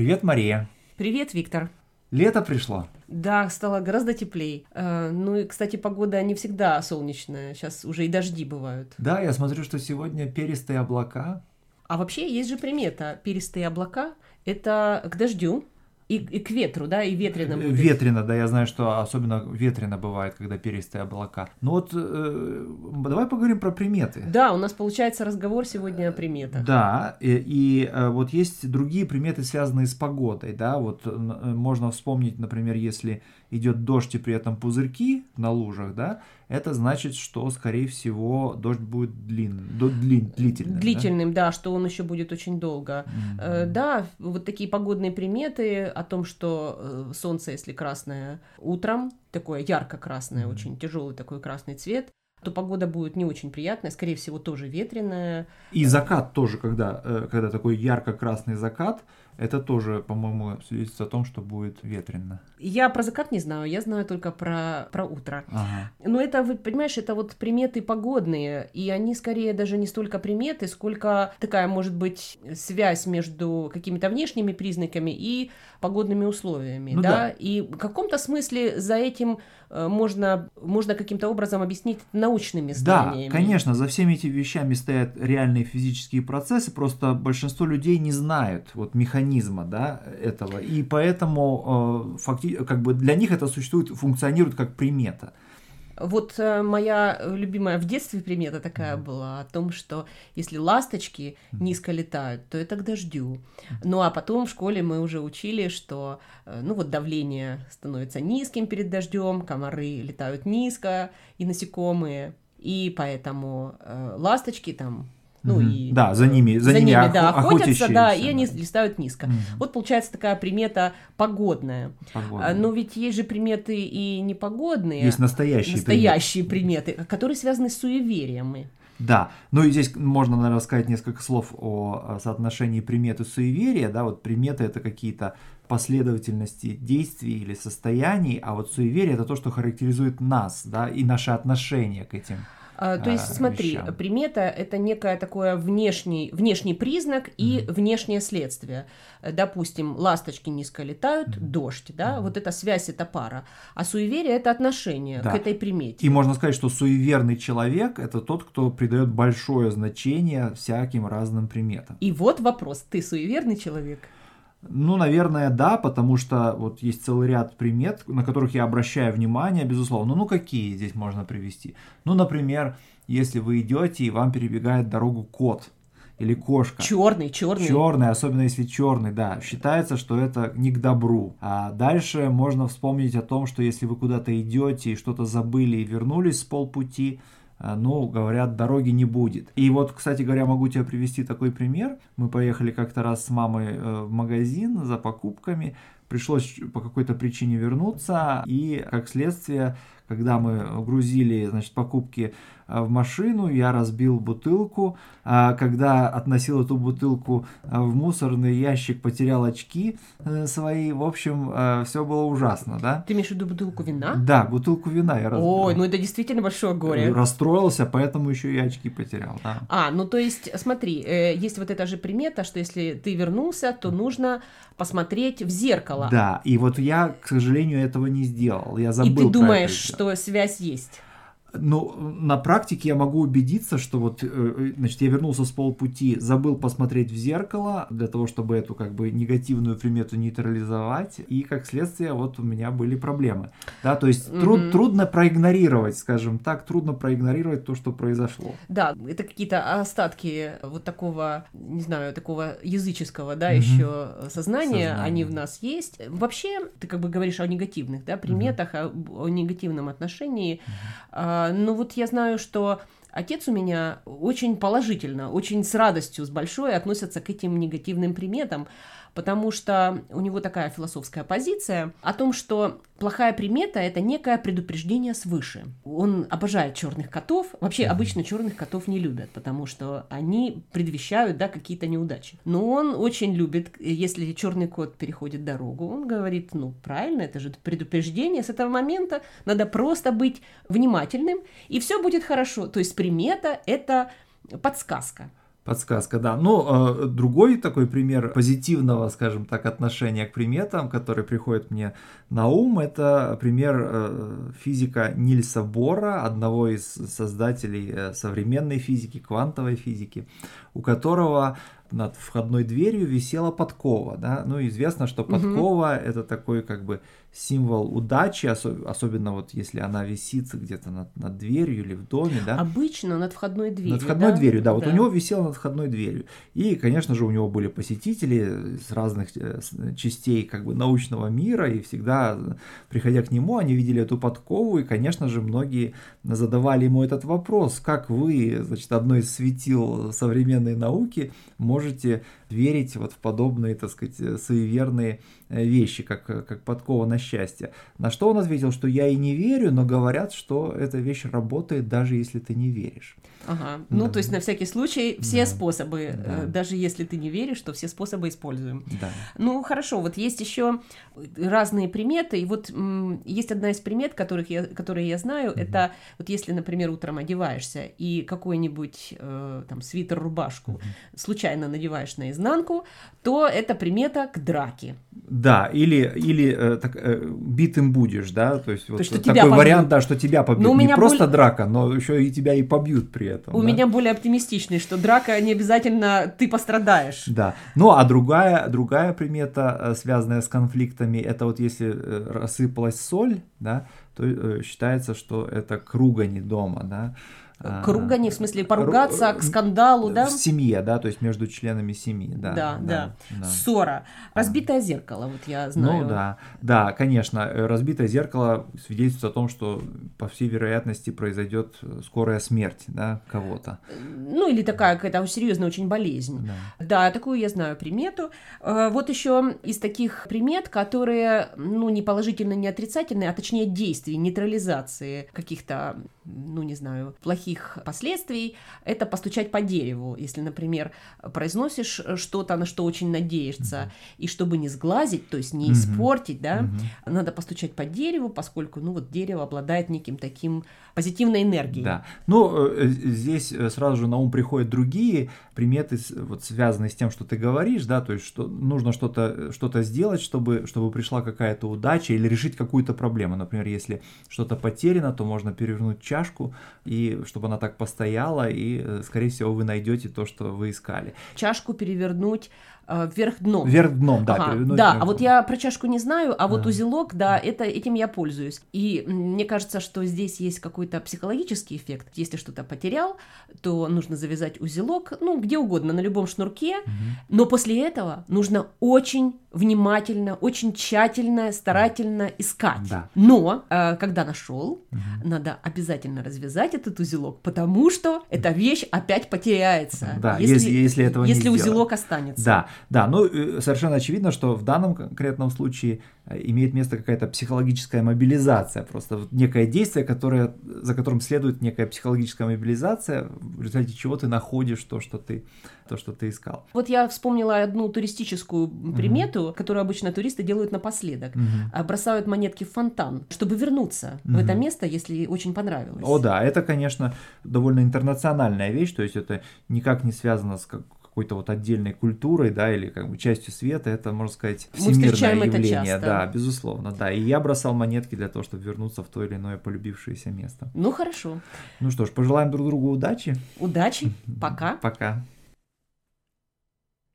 Привет, Мария. Привет, Виктор. Лето пришло. Да, стало гораздо теплее. Э, ну и, кстати, погода не всегда солнечная. Сейчас уже и дожди бывают. Да, я смотрю, что сегодня перистые облака. А вообще есть же примета. Перистые облака – это к дождю и, и к ветру, да, и ветрено будет. Ветрено, да, я знаю, что особенно ветрено бывает, когда перистые облака. Ну вот э, давай поговорим про приметы. Да, у нас получается разговор сегодня о приметах. Да, и, и э, вот есть другие приметы, связанные с погодой, да, вот э, можно вспомнить, например, если идет дождь и при этом пузырьки на лужах, да, это значит, что, скорее всего, дождь будет длин, длин, длительным. Длительным, да? да, что он еще будет очень долго. Mm-hmm. Да, вот такие погодные приметы о том, что э, солнце, если красное утром, такое ярко-красное, mm-hmm. очень тяжелый такой красный цвет, то погода будет не очень приятная, скорее всего, тоже ветреная. И закат тоже, когда, э, когда такой ярко-красный закат, это тоже, по-моему, свидетельствует о том, что будет ветрено. Я про закат не знаю, я знаю только про, про утро. Ага. Но это, вы понимаешь, это вот приметы погодные, и они скорее даже не столько приметы, сколько такая, может быть, связь между какими-то внешними признаками и погодными условиями, ну, да? да? И в каком-то смысле за этим можно, можно каким-то образом объяснить научными знаниями. Да, конечно, за всеми этими вещами стоят реальные физические процессы, просто большинство людей не знают вот механизма, да, этого, и поэтому э, факти- как бы для них это существует, функционирует как примета. Вот э, моя любимая в детстве примета такая mm-hmm. была о том, что если ласточки mm-hmm. низко летают, то это к дождю. Mm-hmm. Ну а потом в школе мы уже учили, что э, ну вот давление становится низким перед дождем, комары летают низко и насекомые, и поэтому э, ласточки там ну угу. и да, за ними, за, за ними, ними да, охотятся, да, и они листают низко. Угу. Вот получается такая примета погодная. погодная. Но ведь есть же приметы и непогодные. Есть настоящие, настоящие приметы. приметы, которые связаны с суевериями. Да, ну и здесь можно, наверное, сказать несколько слов о соотношении приметы суеверия. Да, вот приметы это какие-то последовательности действий или состояний, а вот суеверие это то, что характеризует нас, да, и наши отношения к этим а, то есть, а, смотри, вещам. примета это некое такое внешний, внешний признак и mm-hmm. внешнее следствие. Допустим, ласточки низко летают, mm-hmm. дождь, да, mm-hmm. вот эта связь, это пара. А суеверие это отношение да. к этой примете. И можно сказать, что суеверный человек это тот, кто придает большое значение всяким разным приметам. И вот вопрос: ты суеверный человек? Ну, наверное, да, потому что вот есть целый ряд примет, на которых я обращаю внимание, безусловно. Ну, какие здесь можно привести? Ну, например, если вы идете и вам перебегает дорогу кот или кошка. Черный, черный. Черный, особенно если черный, да. Считается, что это не к добру. А дальше можно вспомнить о том, что если вы куда-то идете и что-то забыли и вернулись с полпути, ну, говорят, дороги не будет. И вот, кстати говоря, могу тебе привести такой пример. Мы поехали как-то раз с мамой э, в магазин за покупками, пришлось по какой-то причине вернуться, и, как следствие, когда мы грузили, значит, покупки Э, в машину, я разбил бутылку. А когда относил эту бутылку э, в мусорный ящик, потерял очки э, свои. В общем, все было ужасно, да? Ты имеешь в виду бутылку вина? Да, бутылку вина я разбил. Ой, ну это действительно большое горе. Расстроился, поэтому еще и очки потерял, да. А, ну то есть, смотри, есть вот эта же примета, что если ты вернулся, то нужно посмотреть в зеркало. Да, и вот я, к сожалению, этого не сделал. Я забыл. И ты думаешь, что связь есть? Ну, на практике я могу убедиться, что вот, э, значит, я вернулся с полпути, забыл посмотреть в зеркало для того, чтобы эту как бы негативную примету нейтрализовать, и как следствие вот у меня были проблемы. Да, то есть mm-hmm. труд, трудно проигнорировать, скажем так, трудно проигнорировать то, что произошло. Да, это какие-то остатки вот такого, не знаю, такого языческого, да, mm-hmm. еще сознания, Сознание. они в нас есть. Вообще, ты как бы говоришь о негативных, да, приметах, mm-hmm. о, о негативном отношении. Mm-hmm а, ну вот я знаю, что отец у меня очень положительно, очень с радостью, с большой относятся к этим негативным приметам потому что у него такая философская позиция о том, что плохая примета это некое предупреждение свыше. Он обожает черных котов. Вообще обычно черных котов не любят, потому что они предвещают да, какие-то неудачи. Но он очень любит, если черный кот переходит дорогу, он говорит, ну правильно, это же предупреждение. С этого момента надо просто быть внимательным, и все будет хорошо. То есть примета это подсказка. Подсказка, да. Ну, э, другой такой пример позитивного, скажем так, отношения к приметам, который приходит мне на ум, это пример э, физика Нильса Бора, одного из создателей э, современной физики, квантовой физики, у которого над входной дверью висела подкова, да, ну известно, что подкова угу. это такой как бы символ удачи, особенно вот если она висит где-то над, над дверью или в доме, да. Обычно над входной дверью. Над входной да? дверью, да, вот да. у него висела над входной дверью. И, конечно же, у него были посетители с разных э, частей как бы научного мира, и всегда, приходя к нему, они видели эту подкову, и, конечно же, многие задавали ему этот вопрос, как вы, значит, одно из светил современной науки, можете верить вот в подобные, так сказать, суеверные Э, вещи, как, как подкова на счастье. На что он ответил, что я и не верю, но говорят, что эта вещь работает, даже если ты не веришь. Ага. Ну, да. то есть на всякий случай все да. способы, э, да. даже если ты не веришь, то все способы используем. Да. Ну, хорошо, вот есть еще разные приметы, и вот есть одна из примет, которых я, которые я знаю, угу. это вот если, например, утром одеваешься и какой-нибудь э, там свитер, рубашку угу. случайно надеваешь наизнанку, то это примета к драке. Да, или, или э, так, э, битым будешь, да, то есть то, вот что такой вариант, да, что тебя побьют. Но не просто более... драка, но еще и тебя и побьют при этом. У да? меня более оптимистичный, что драка не обязательно ты пострадаешь. Да, ну а другая, другая примета, э, связанная с конфликтами, это вот если рассыпалась соль, да, то считается, что это кругани дома, да, к ругани, в смысле поругаться, к скандалу, да? В семье, да, то есть между членами семьи, да. Да, да. да. Ссора. Разбитое зеркало, вот я знаю. Ну да, да, конечно, э, разбитое зеркало свидетельствует о том, что по всей вероятности произойдет скорая смерть, да, кого-то. Ну или такая какая-то серьезная очень болезнь. Да. да, такую я знаю примету. Э, вот еще из таких примет, которые, ну, не положительно, не отрицательные, а точнее действий, нейтрализации каких-то, ну, не знаю, плохих последствий это постучать по дереву. Если, например, произносишь что-то, на что очень надеешься, mm-hmm. и чтобы не сглазить, то есть не mm-hmm. испортить, да, mm-hmm. надо постучать по дереву, поскольку, ну, вот дерево обладает неким таким позитивной энергией. Да. Ну, э, здесь э, сразу же на ум приходят другие приметы, вот связанные с тем, что ты говоришь, да, то есть что нужно что-то что сделать, чтобы, чтобы пришла какая-то удача или решить какую-то проблему. Например, если что-то потеряно, то можно перевернуть чашку, и чтобы она так постояла, и, э, скорее всего, вы найдете то, что вы искали. Чашку перевернуть вверх дном. Вверх дном, да. Ага, да, а вот я про чашку не знаю, а вот а. узелок, да, это, этим я пользуюсь. И мне кажется, что здесь есть какой-то психологический эффект. Если что-то потерял, то нужно завязать узелок, ну, где угодно, на любом шнурке, угу. но после этого нужно очень внимательно, очень тщательно, старательно искать. Да. Но, э, когда нашел, угу. надо обязательно развязать этот узелок, потому что эта вещь опять потеряется. Да, если, если, если этого если не узелок сделать. останется. Да, да, ну э, совершенно очевидно, что в данном конкретном случае э, имеет место какая-то психологическая мобилизация, просто некое действие, которое, за которым следует некая психологическая мобилизация, в результате чего ты находишь то, что ты, то, что ты искал. Вот я вспомнила одну туристическую примету, угу. которую обычно туристы делают напоследок. Угу. Бросают монетки в фонтан, чтобы вернуться угу. в это место, если очень понравилось. О да, это, конечно, довольно интернациональная вещь, то есть это никак не связано с как какой-то вот отдельной культурой, да, или как бы частью света, это, можно сказать, всемирное Мы явление. Да, безусловно, да. И я бросал монетки для того, чтобы вернуться в то или иное полюбившееся место. Ну, хорошо. Ну что ж, пожелаем друг другу удачи. Удачи. Пока. Пока.